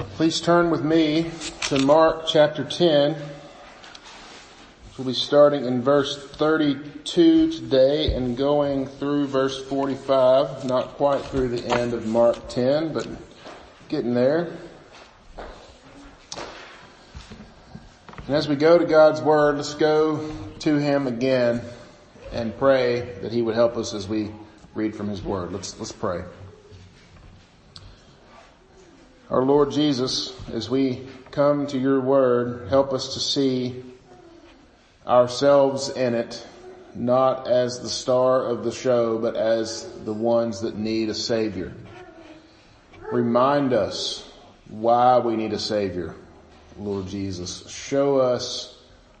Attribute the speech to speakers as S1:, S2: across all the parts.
S1: Please turn with me to Mark chapter 10. We'll be starting in verse 32 today and going through verse 45, not quite through the end of Mark 10, but getting there. And as we go to God's Word, let's go to Him again and pray that He would help us as we read from His Word. Let's, let's pray. Our Lord Jesus, as we come to your word, help us to see ourselves in it, not as the star of the show, but as the ones that need a savior. Remind us why we need a savior, Lord Jesus. Show us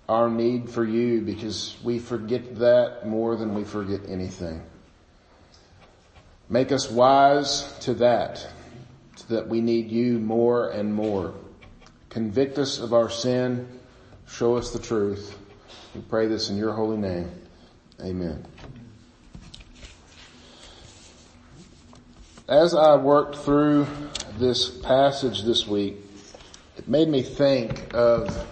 S1: our need for you because we forget that more than we forget anything. Make us wise to that that we need you more and more. Convict us of our sin. Show us the truth. We pray this in your holy name. Amen. As I worked through this passage this week, it made me think of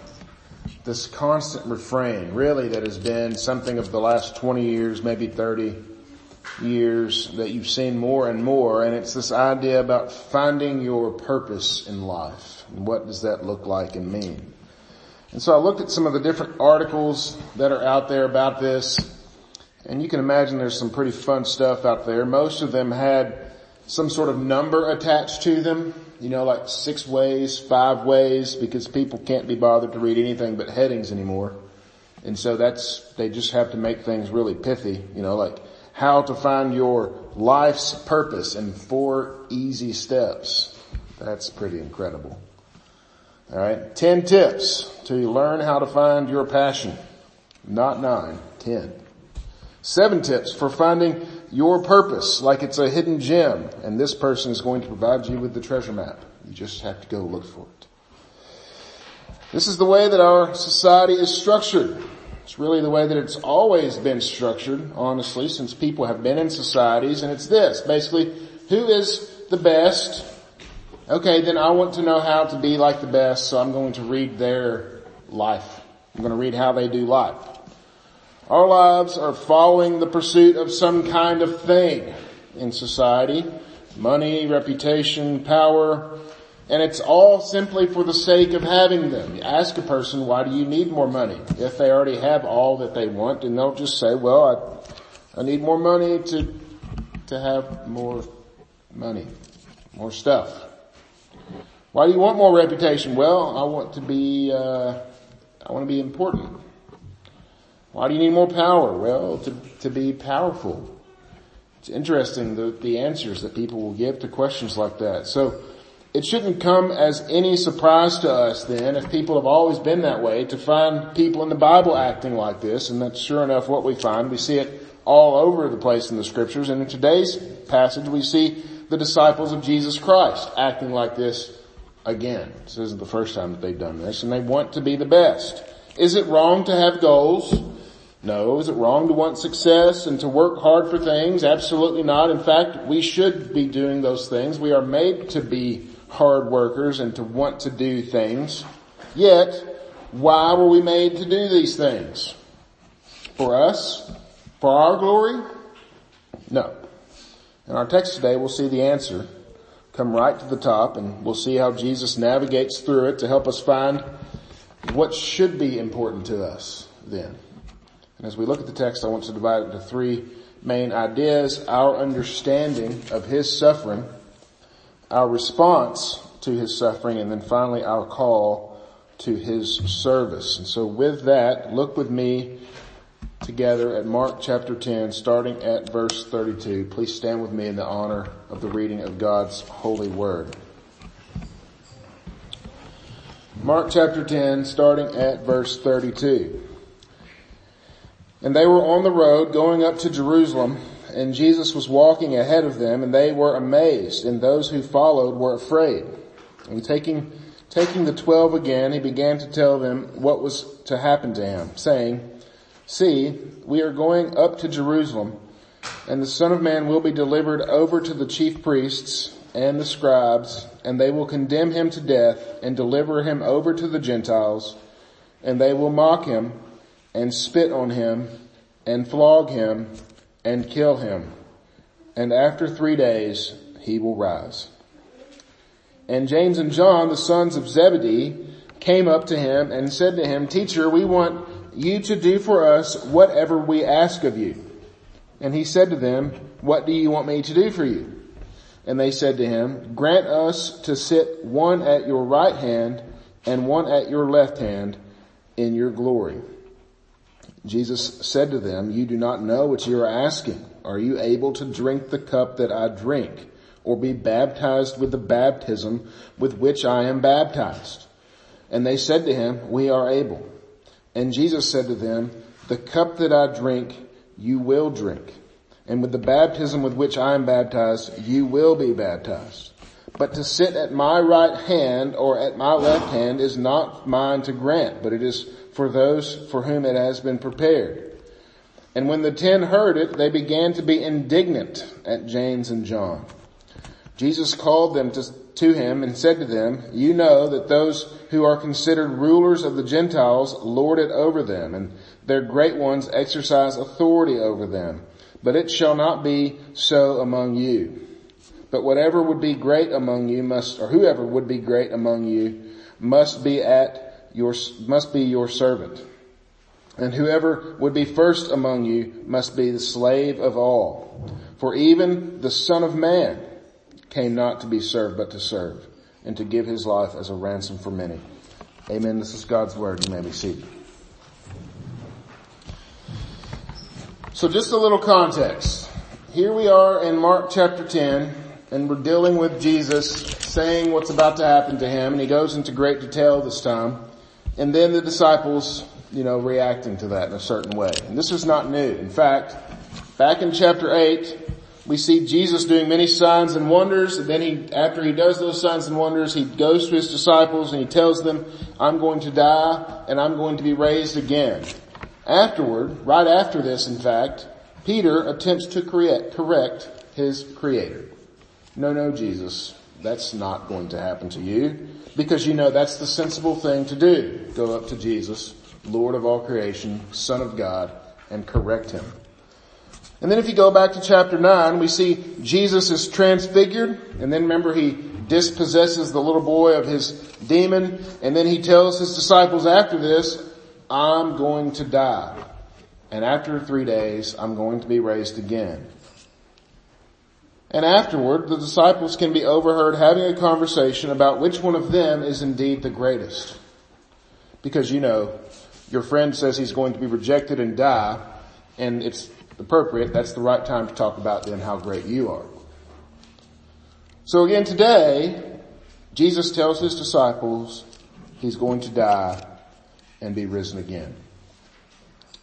S1: this constant refrain, really, that has been something of the last 20 years, maybe 30, years that you've seen more and more, and it's this idea about finding your purpose in life. And what does that look like and mean? And so I looked at some of the different articles that are out there about this, and you can imagine there's some pretty fun stuff out there. Most of them had some sort of number attached to them, you know, like six ways, five ways, because people can't be bothered to read anything but headings anymore. And so that's, they just have to make things really pithy, you know, like how to find your life's purpose in four easy steps. That's pretty incredible. Alright, 10 tips to learn how to find your passion. Not nine, ten. Seven tips for finding your purpose like it's a hidden gem and this person is going to provide you with the treasure map. You just have to go look for it. This is the way that our society is structured. It's really the way that it's always been structured, honestly, since people have been in societies, and it's this, basically, who is the best? Okay, then I want to know how to be like the best, so I'm going to read their life. I'm going to read how they do life. Our lives are following the pursuit of some kind of thing in society. Money, reputation, power, and it's all simply for the sake of having them. You ask a person, why do you need more money? If they already have all that they want, and they'll just say, well, I, I need more money to, to have more money, more stuff. Why do you want more reputation? Well, I want to be, uh, I want to be important. Why do you need more power? Well, to, to be powerful. It's interesting the, the answers that people will give to questions like that. So, it shouldn't come as any surprise to us then, if people have always been that way, to find people in the Bible acting like this, and that's sure enough what we find. We see it all over the place in the scriptures, and in today's passage we see the disciples of Jesus Christ acting like this again. This isn't the first time that they've done this, and they want to be the best. Is it wrong to have goals? No. Is it wrong to want success and to work hard for things? Absolutely not. In fact, we should be doing those things. We are made to be hard workers and to want to do things. Yet, why were we made to do these things? For us? For our glory? No. In our text today, we'll see the answer come right to the top and we'll see how Jesus navigates through it to help us find what should be important to us then. And as we look at the text, I want to divide it into three main ideas. Our understanding of His suffering, our response to his suffering, and then finally our call to his service. And so with that, look with me together at Mark chapter 10, starting at verse 32. Please stand with me in the honor of the reading of God's holy word. Mark chapter 10, starting at verse 32. And they were on the road going up to Jerusalem and Jesus was walking ahead of them and they were amazed and those who followed were afraid. And taking, taking the twelve again, he began to tell them what was to happen to him, saying, see, we are going up to Jerusalem and the son of man will be delivered over to the chief priests and the scribes, and they will condemn him to death and deliver him over to the Gentiles, and they will mock him and spit on him and flog him and kill him. And after three days he will rise. And James and John, the sons of Zebedee, came up to him and said to him, Teacher, we want you to do for us whatever we ask of you. And he said to them, What do you want me to do for you? And they said to him, Grant us to sit one at your right hand and one at your left hand in your glory. Jesus said to them, You do not know what you are asking. Are you able to drink the cup that I drink or be baptized with the baptism with which I am baptized? And they said to him, We are able. And Jesus said to them, The cup that I drink, you will drink. And with the baptism with which I am baptized, you will be baptized. But to sit at my right hand or at my left hand is not mine to grant, but it is for those for whom it has been prepared. And when the ten heard it, they began to be indignant at James and John. Jesus called them to, to him and said to them, You know that those who are considered rulers of the Gentiles lord it over them, and their great ones exercise authority over them. But it shall not be so among you. But whatever would be great among you must, or whoever would be great among you must be at your, must be your servant. And whoever would be first among you must be the slave of all. For even the son of man came not to be served, but to serve and to give his life as a ransom for many. Amen. This is God's word. You may be seated. So just a little context. Here we are in Mark chapter 10 and we're dealing with Jesus saying what's about to happen to him and he goes into great detail this time. And then the disciples, you know, reacting to that in a certain way. And this is not new. In fact, back in chapter 8, we see Jesus doing many signs and wonders, and then he, after he does those signs and wonders, he goes to his disciples and he tells them, I'm going to die and I'm going to be raised again. Afterward, right after this in fact, Peter attempts to correct, correct his creator. No, no, Jesus, that's not going to happen to you because you know that's the sensible thing to do. Go up to Jesus, Lord of all creation, Son of God, and correct him. And then if you go back to chapter 9, we see Jesus is transfigured, and then remember he dispossesses the little boy of his demon, and then he tells his disciples after this, I'm going to die. And after three days, I'm going to be raised again. And afterward, the disciples can be overheard having a conversation about which one of them is indeed the greatest. Because you know, your friend says he's going to be rejected and die, and it's appropriate, that's the right time to talk about then how great you are. So again today, Jesus tells his disciples he's going to die and be risen again.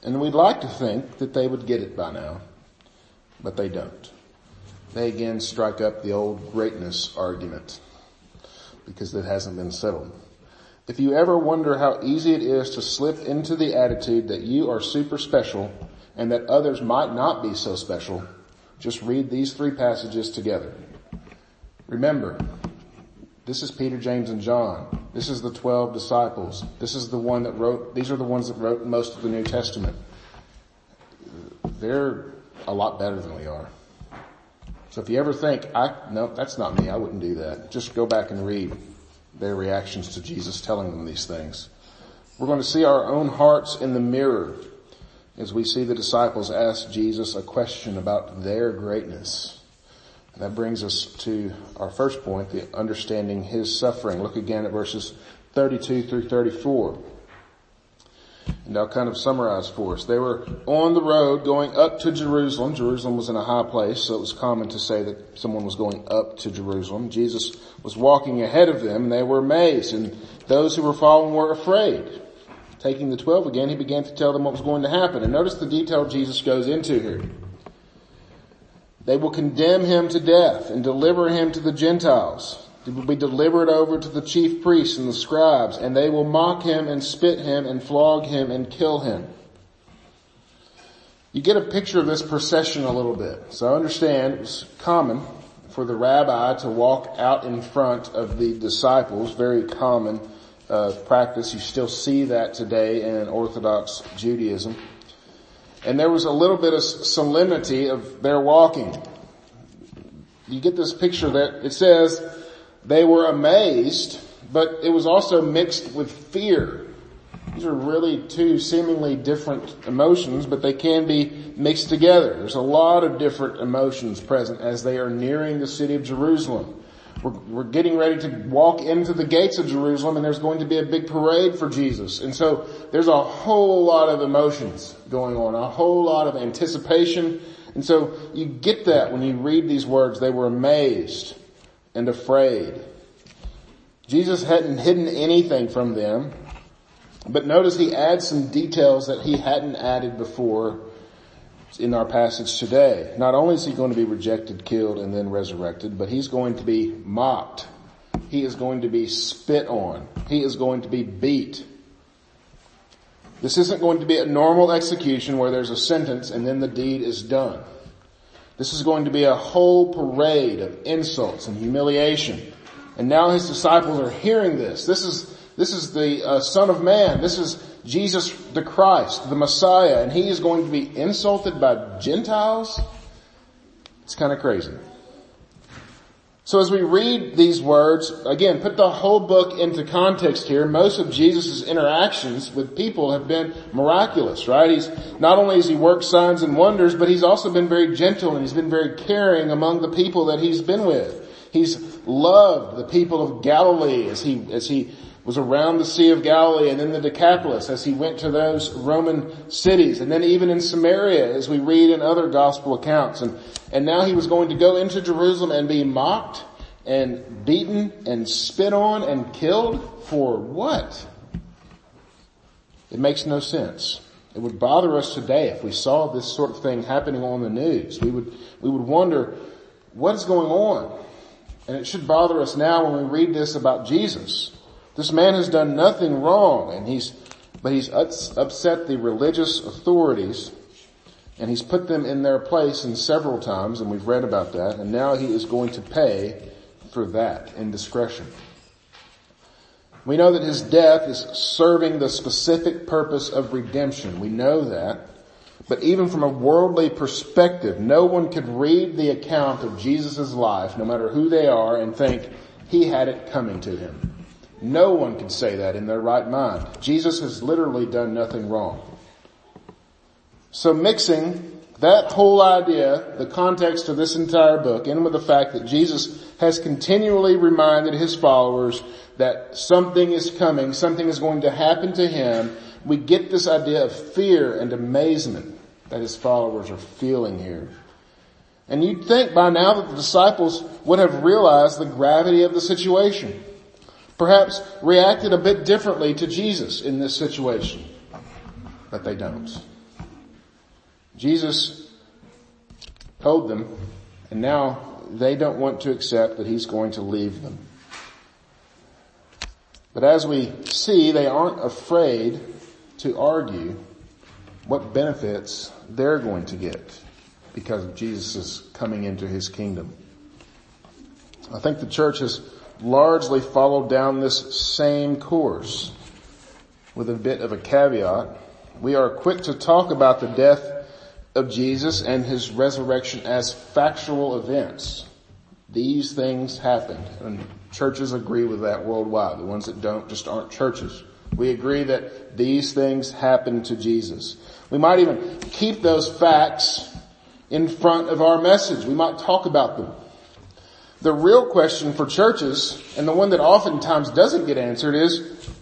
S1: And we'd like to think that they would get it by now, but they don't. They again strike up the old greatness argument because it hasn't been settled. If you ever wonder how easy it is to slip into the attitude that you are super special and that others might not be so special, just read these three passages together. Remember, this is Peter, James, and John. This is the twelve disciples. This is the one that wrote, these are the ones that wrote most of the New Testament. They're a lot better than we are. So if you ever think, I, no, that's not me, I wouldn't do that. Just go back and read their reactions to Jesus telling them these things. We're going to see our own hearts in the mirror as we see the disciples ask Jesus a question about their greatness. And that brings us to our first point, the understanding his suffering. Look again at verses 32 through 34. And I'll kind of summarize for us. They were on the road going up to Jerusalem. Jerusalem was in a high place, so it was common to say that someone was going up to Jerusalem. Jesus was walking ahead of them and they were amazed and those who were following were afraid. Taking the twelve again, he began to tell them what was going to happen. And notice the detail Jesus goes into here. They will condemn him to death and deliver him to the Gentiles. Will be delivered over to the chief priests and the scribes, and they will mock him and spit him and flog him and kill him. You get a picture of this procession a little bit. So I understand it was common for the rabbi to walk out in front of the disciples, very common uh, practice. You still see that today in Orthodox Judaism. And there was a little bit of solemnity of their walking. You get this picture that it says they were amazed, but it was also mixed with fear. These are really two seemingly different emotions, but they can be mixed together. There's a lot of different emotions present as they are nearing the city of Jerusalem. We're, we're getting ready to walk into the gates of Jerusalem and there's going to be a big parade for Jesus. And so there's a whole lot of emotions going on, a whole lot of anticipation. And so you get that when you read these words. They were amazed and afraid. Jesus hadn't hidden anything from them. But notice he adds some details that he hadn't added before in our passage today. Not only is he going to be rejected, killed, and then resurrected, but he's going to be mocked. He is going to be spit on. He is going to be beat. This isn't going to be a normal execution where there's a sentence and then the deed is done. This is going to be a whole parade of insults and humiliation. And now his disciples are hearing this. This is this is the uh, Son of Man. This is Jesus the Christ, the Messiah, and he is going to be insulted by Gentiles? It's kind of crazy. So as we read these words, again, put the whole book into context here. Most of Jesus' interactions with people have been miraculous, right? He's, not only has he worked signs and wonders, but he's also been very gentle and he's been very caring among the people that he's been with. He's loved the people of Galilee as he, as he was around the Sea of Galilee and then the Decapolis as he went to those Roman cities and then even in Samaria as we read in other gospel accounts. And, and now he was going to go into Jerusalem and be mocked and beaten and spit on and killed for what? It makes no sense. It would bother us today if we saw this sort of thing happening on the news. We would, we would wonder, what is going on? And it should bother us now when we read this about Jesus. This man has done nothing wrong and he's, but he's upset the religious authorities and he's put them in their place in several times and we've read about that and now he is going to pay for that indiscretion. We know that his death is serving the specific purpose of redemption. We know that. But even from a worldly perspective, no one could read the account of Jesus' life, no matter who they are, and think he had it coming to him. No one can say that in their right mind. Jesus has literally done nothing wrong. So mixing that whole idea, the context of this entire book, in with the fact that Jesus has continually reminded his followers that something is coming, something is going to happen to him, we get this idea of fear and amazement that his followers are feeling here. And you'd think by now that the disciples would have realized the gravity of the situation perhaps reacted a bit differently to Jesus in this situation, but they don't. Jesus told them, and now they don't want to accept that he's going to leave them. But as we see, they aren't afraid to argue what benefits they're going to get because Jesus' coming into his kingdom. I think the church has largely followed down this same course with a bit of a caveat. We are quick to talk about the death of Jesus and his resurrection as factual events. These things happened and churches agree with that worldwide. The ones that don't just aren't churches. We agree that these things happened to Jesus. We might even keep those facts in front of our message. We might talk about them. The real question for churches, and the one that oftentimes doesn't get answered is,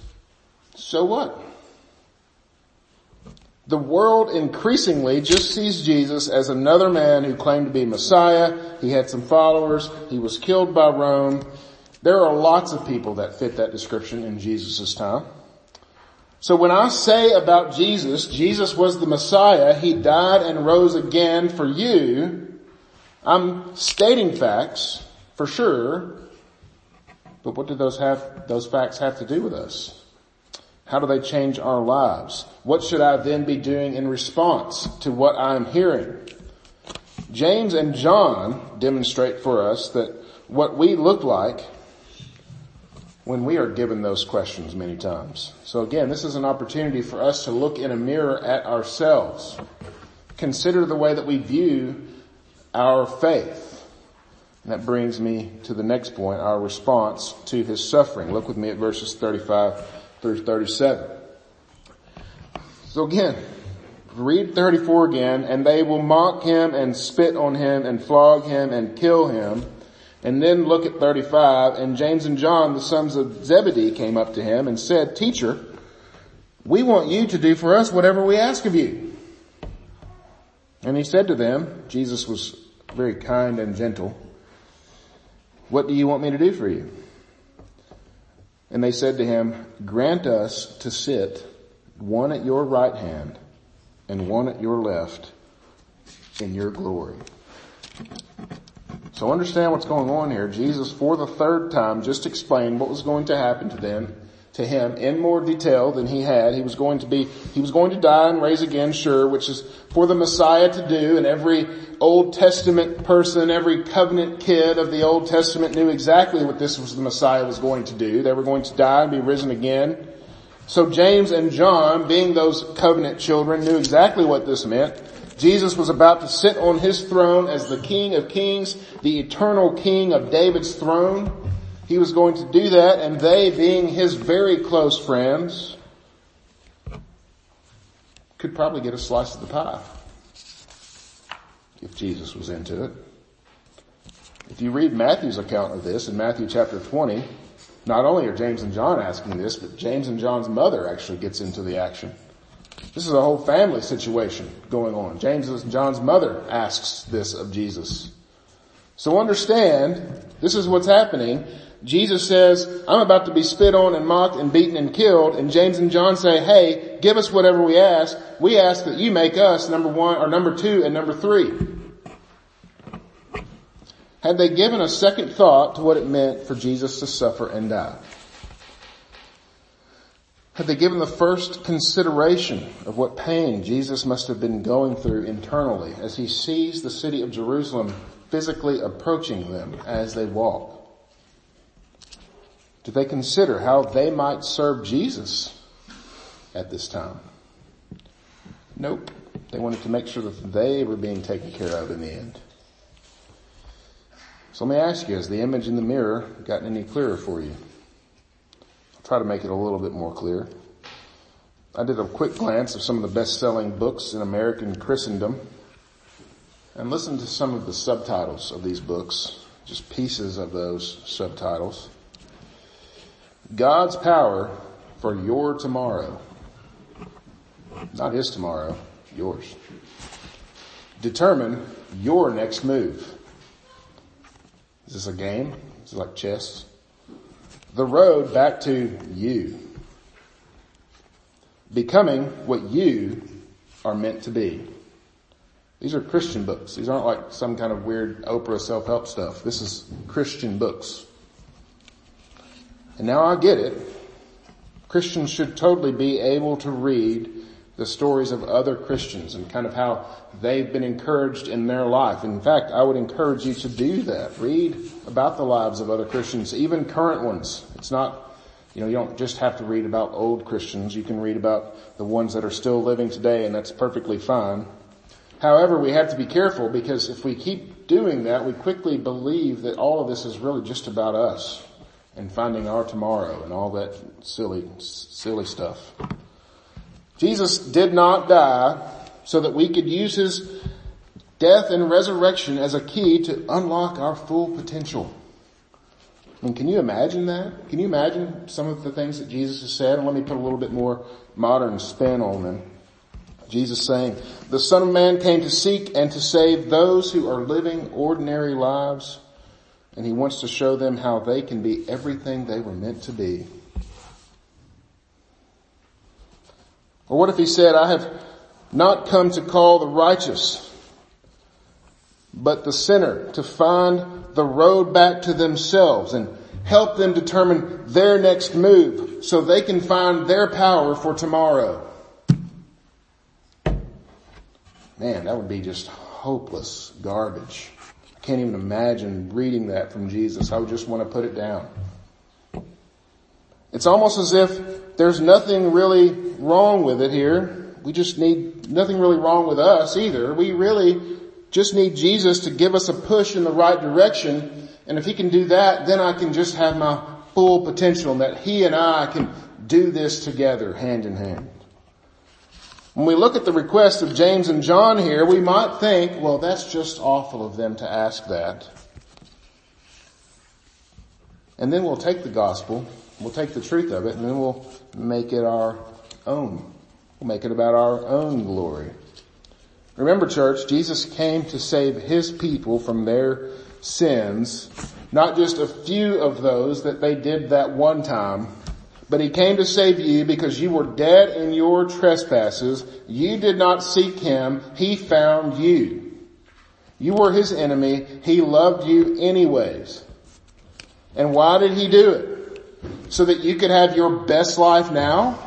S1: so what? The world increasingly just sees Jesus as another man who claimed to be Messiah. He had some followers. He was killed by Rome. There are lots of people that fit that description in Jesus' time. So when I say about Jesus, Jesus was the Messiah, He died and rose again for you, I'm stating facts for sure. But what do those have, those facts have to do with us? How do they change our lives? What should I then be doing in response to what I'm hearing? James and John demonstrate for us that what we look like when we are given those questions many times. So again, this is an opportunity for us to look in a mirror at ourselves. Consider the way that we view our faith. And that brings me to the next point, our response to his suffering. Look with me at verses 35 through 37. So again, read 34 again, and they will mock him and spit on him and flog him and kill him. And then look at 35, and James and John, the sons of Zebedee, came up to him and said, Teacher, we want you to do for us whatever we ask of you. And he said to them, Jesus was very kind and gentle, what do you want me to do for you? And they said to him, grant us to sit one at your right hand and one at your left in your glory. So understand what's going on here. Jesus, for the third time, just explained what was going to happen to them, to him in more detail than he had. He was going to be, he was going to die and raise again, sure, which is for the Messiah to do, and every Old Testament person, every covenant kid of the Old Testament knew exactly what this was the Messiah was going to do. They were going to die and be risen again. So James and John, being those covenant children, knew exactly what this meant. Jesus was about to sit on his throne as the King of Kings, the eternal King of David's throne. He was going to do that and they being his very close friends could probably get a slice of the pie if Jesus was into it. If you read Matthew's account of this in Matthew chapter 20, not only are James and John asking this, but James and John's mother actually gets into the action. This is a whole family situation going on. James and John's mother asks this of Jesus. So understand, this is what's happening. Jesus says, I'm about to be spit on and mocked and beaten and killed. And James and John say, hey, give us whatever we ask. We ask that you make us number one or number two and number three. Had they given a second thought to what it meant for Jesus to suffer and die? Had they given the first consideration of what pain Jesus must have been going through internally as he sees the city of Jerusalem physically approaching them as they walk? Did they consider how they might serve Jesus at this time? Nope. They wanted to make sure that they were being taken care of in the end. So let me ask you, has the image in the mirror gotten any clearer for you? I'll try to make it a little bit more clear. I did a quick glance of some of the best-selling books in American Christendom and listened to some of the subtitles of these books, just pieces of those subtitles. God's power for your tomorrow. Not his tomorrow, yours. Determine your next move. Is this a game? Is it like chess? the road back to you. Becoming what you are meant to be. These are Christian books. These aren't like some kind of weird Oprah self-help stuff. This is Christian books. And now I get it. Christians should totally be able to read the stories of other Christians and kind of how they've been encouraged in their life. In fact, I would encourage you to do that. Read about the lives of other Christians, even current ones. It's not, you know, you don't just have to read about old Christians. You can read about the ones that are still living today and that's perfectly fine. However, we have to be careful because if we keep doing that, we quickly believe that all of this is really just about us and finding our tomorrow and all that silly, silly stuff. Jesus did not die so that we could use his death and resurrection as a key to unlock our full potential. Can you imagine that? Can you imagine some of the things that Jesus has said? And let me put a little bit more modern spin on them. Jesus saying, the son of man came to seek and to save those who are living ordinary lives. And he wants to show them how they can be everything they were meant to be. Or what if he said, I have not come to call the righteous, but the sinner to find the road back to themselves and help them determine their next move so they can find their power for tomorrow. Man, that would be just hopeless garbage. Can't even imagine reading that from Jesus. I would just want to put it down. It's almost as if there's nothing really wrong with it here. We just need nothing really wrong with us either. We really just need Jesus to give us a push in the right direction. And if he can do that, then I can just have my full potential and that he and I can do this together hand in hand. When we look at the request of James and John here, we might think, well, that's just awful of them to ask that. And then we'll take the gospel We'll take the truth of it and then we'll make it our own. We'll make it about our own glory. Remember church, Jesus came to save his people from their sins, not just a few of those that they did that one time, but he came to save you because you were dead in your trespasses. You did not seek him. He found you. You were his enemy. He loved you anyways. And why did he do it? so that you could have your best life now?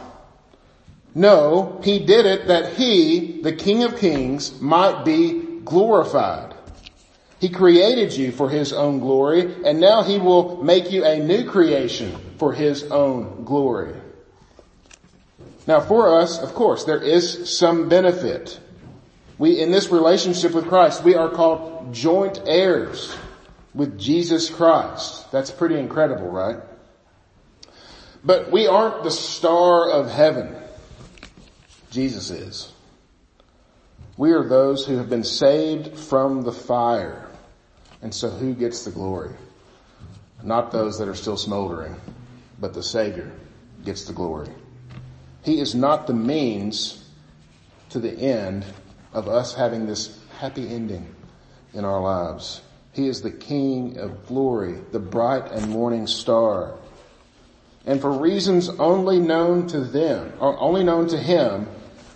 S1: No, he did it that he, the King of Kings, might be glorified. He created you for his own glory and now he will make you a new creation for his own glory. Now for us, of course, there is some benefit. We, in this relationship with Christ, we are called joint heirs with Jesus Christ. That's pretty incredible, right? But we aren't the star of heaven. Jesus is. We are those who have been saved from the fire. And so who gets the glory? Not those that are still smoldering, but the Savior gets the glory. He is not the means to the end of us having this happy ending in our lives. He is the King of glory, the bright and morning star and for reasons only known to them, or only known to him,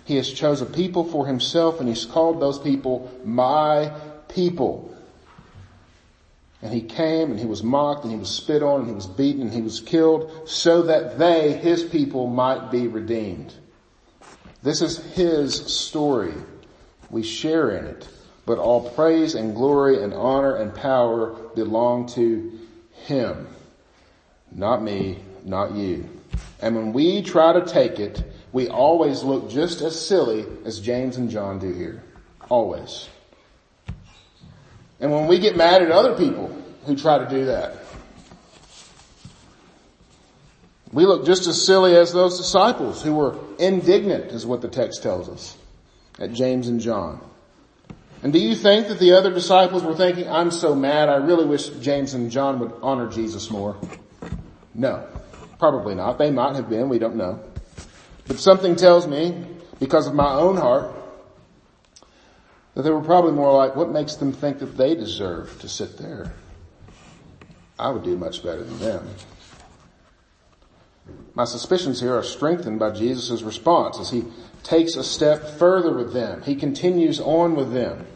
S1: he has chosen people for himself and he's called those people my people. And he came and he was mocked and he was spit on and he was beaten and he was killed so that they, his people, might be redeemed. This is his story. We share in it, but all praise and glory and honor and power belong to him, not me, not you. And when we try to take it, we always look just as silly as James and John do here. Always. And when we get mad at other people who try to do that, we look just as silly as those disciples who were indignant is what the text tells us at James and John. And do you think that the other disciples were thinking, I'm so mad, I really wish James and John would honor Jesus more? No. Probably not. They might have been. We don't know. But something tells me, because of my own heart, that they were probably more like, what makes them think that they deserve to sit there? I would do much better than them. My suspicions here are strengthened by Jesus' response as he takes a step further with them. He continues on with them.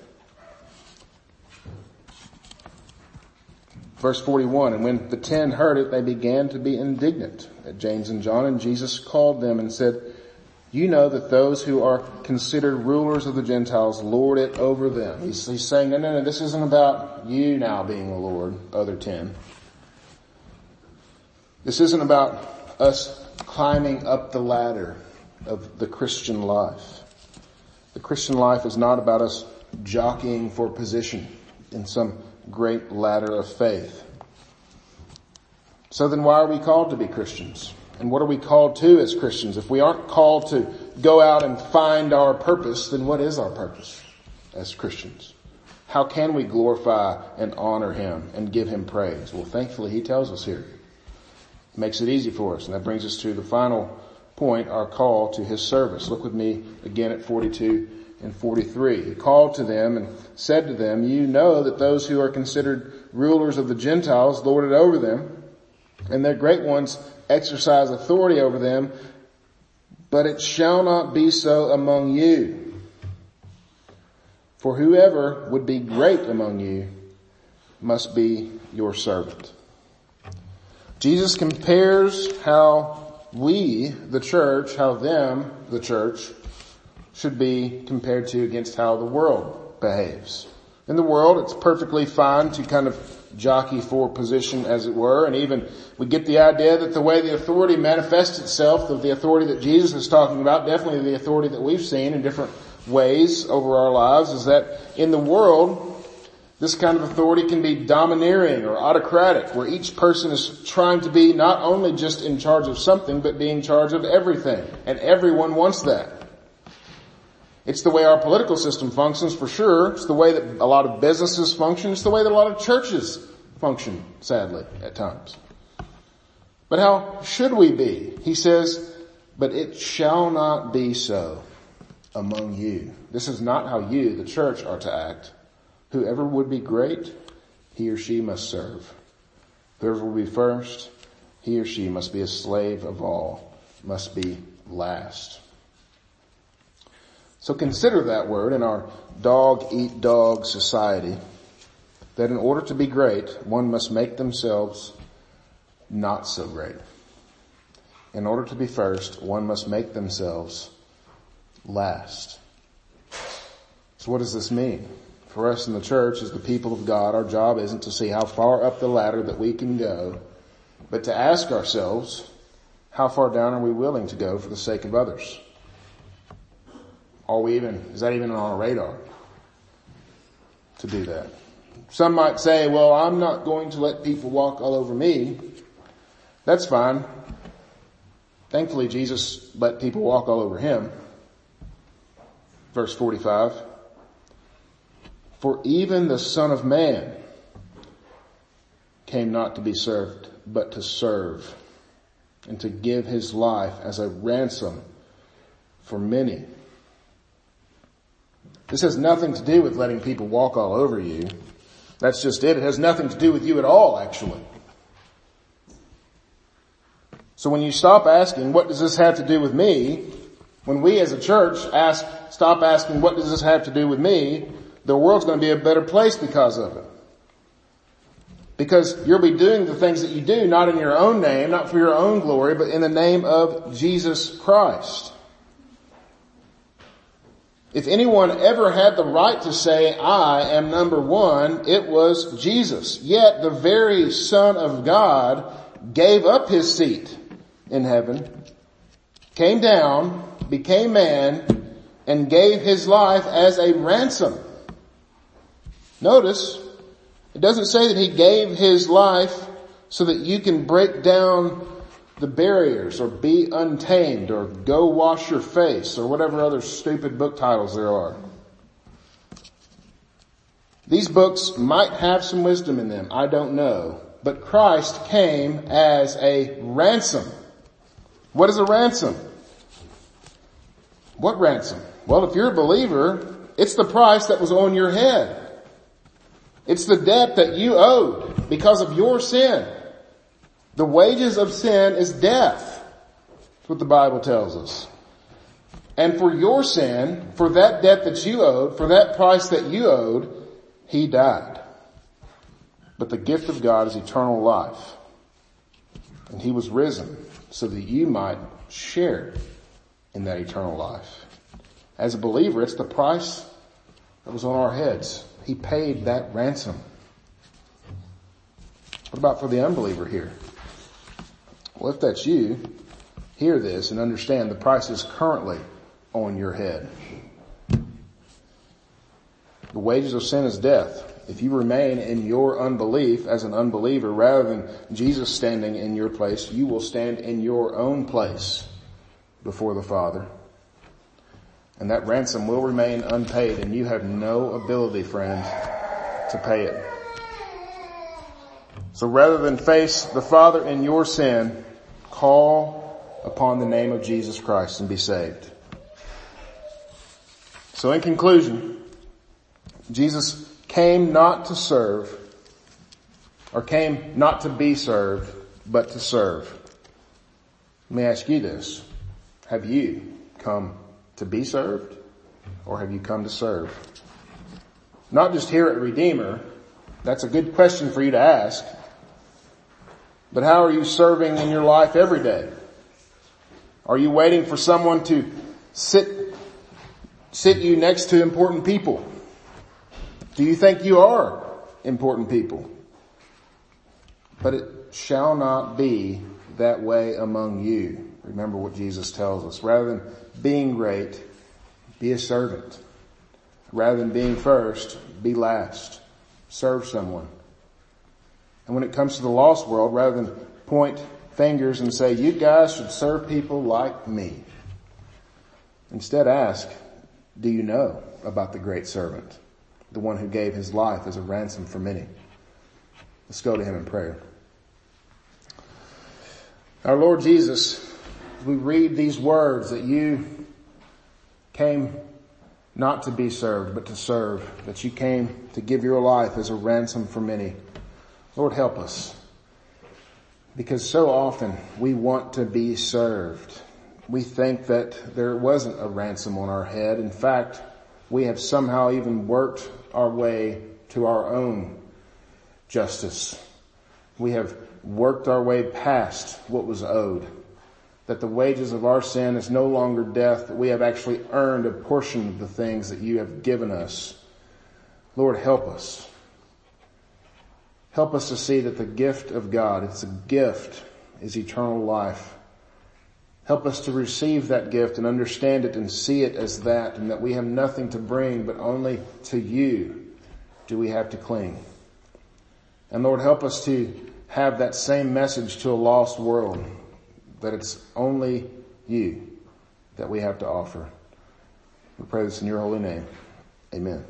S1: Verse 41, and when the ten heard it, they began to be indignant at James and John, and Jesus called them and said, you know that those who are considered rulers of the Gentiles lord it over them. He's, he's saying, no, no, no, this isn't about you now being the Lord, other ten. This isn't about us climbing up the ladder of the Christian life. The Christian life is not about us jockeying for position in some great ladder of faith. So then why are we called to be Christians? And what are we called to as Christians? If we aren't called to go out and find our purpose, then what is our purpose as Christians? How can we glorify and honor Him and give Him praise? Well, thankfully He tells us here. It makes it easy for us. And that brings us to the final point, our call to His service. Look with me again at 42 and 43. He called to them and said to them, you know that those who are considered rulers of the Gentiles lord it over them, and their great ones exercise authority over them, but it shall not be so among you. For whoever would be great among you must be your servant. Jesus compares how we, the church, how them, the church, should be compared to against how the world behaves. In the world, it's perfectly fine to kind of jockey for position as it were, and even we get the idea that the way the authority manifests itself, of the authority that Jesus is talking about, definitely the authority that we've seen in different ways over our lives, is that in the world, this kind of authority can be domineering or autocratic, where each person is trying to be not only just in charge of something, but being in charge of everything. And everyone wants that. It's the way our political system functions for sure. It's the way that a lot of businesses function. It's the way that a lot of churches function, sadly, at times. But how should we be? He says, but it shall not be so among you. This is not how you, the church, are to act. Whoever would be great, he or she must serve. Whoever will be first, he or she must be a slave of all, must be last. So consider that word in our dog eat dog society, that in order to be great, one must make themselves not so great. In order to be first, one must make themselves last. So what does this mean? for us in the church as the people of God, our job isn't to see how far up the ladder that we can go, but to ask ourselves, how far down are we willing to go for the sake of others? Are we even, is that even on our radar to do that? Some might say, well, I'm not going to let people walk all over me. That's fine. Thankfully, Jesus let people walk all over him. Verse 45. For even the son of man came not to be served, but to serve and to give his life as a ransom for many. This has nothing to do with letting people walk all over you. That's just it. It has nothing to do with you at all, actually. So when you stop asking, what does this have to do with me? When we as a church ask, stop asking, what does this have to do with me? the world's going to be a better place because of it. Because you'll be doing the things that you do not in your own name, not for your own glory, but in the name of Jesus Christ. If anyone ever had the right to say, I am number one, it was Jesus. Yet the very Son of God gave up his seat in heaven, came down, became man, and gave his life as a ransom Notice, it doesn't say that he gave his life so that you can break down the barriers or be untamed or go wash your face or whatever other stupid book titles there are. These books might have some wisdom in them. I don't know. But Christ came as a ransom. What is a ransom? What ransom? Well, if you're a believer, it's the price that was on your head. It's the debt that you owed because of your sin. The wages of sin is death. That's what the Bible tells us. And for your sin, for that debt that you owed, for that price that you owed, He died. But the gift of God is eternal life. And He was risen so that you might share in that eternal life. As a believer, it's the price that was on our heads. He paid that ransom. What about for the unbeliever here? Well, if that's you, hear this and understand the price is currently on your head. The wages of sin is death. If you remain in your unbelief as an unbeliever rather than Jesus standing in your place, you will stand in your own place before the Father and that ransom will remain unpaid and you have no ability, friend, to pay it. So rather than face the Father in your sin, call upon the name of Jesus Christ and be saved. So in conclusion, Jesus came not to serve, or came not to be served, but to serve. Let me ask you this. Have you come to be served or have you come to serve? Not just here at Redeemer. That's a good question for you to ask. But how are you serving in your life every day? Are you waiting for someone to sit, sit you next to important people? Do you think you are important people? But it shall not be that way among you. Remember what Jesus tells us. Rather than being great, be a servant. Rather than being first, be last. Serve someone. And when it comes to the lost world, rather than point fingers and say, you guys should serve people like me. Instead ask, do you know about the great servant? The one who gave his life as a ransom for many. Let's go to him in prayer. Our Lord Jesus, we read these words that you came not to be served, but to serve, that you came to give your life as a ransom for many. Lord, help us. Because so often we want to be served. We think that there wasn't a ransom on our head. In fact, we have somehow even worked our way to our own justice. We have worked our way past what was owed. That the wages of our sin is no longer death, that we have actually earned a portion of the things that you have given us. Lord, help us. Help us to see that the gift of God, it's a gift, is eternal life. Help us to receive that gift and understand it and see it as that and that we have nothing to bring but only to you do we have to cling. And Lord, help us to have that same message to a lost world that it's only you that we have to offer. We pray this in your holy name. Amen.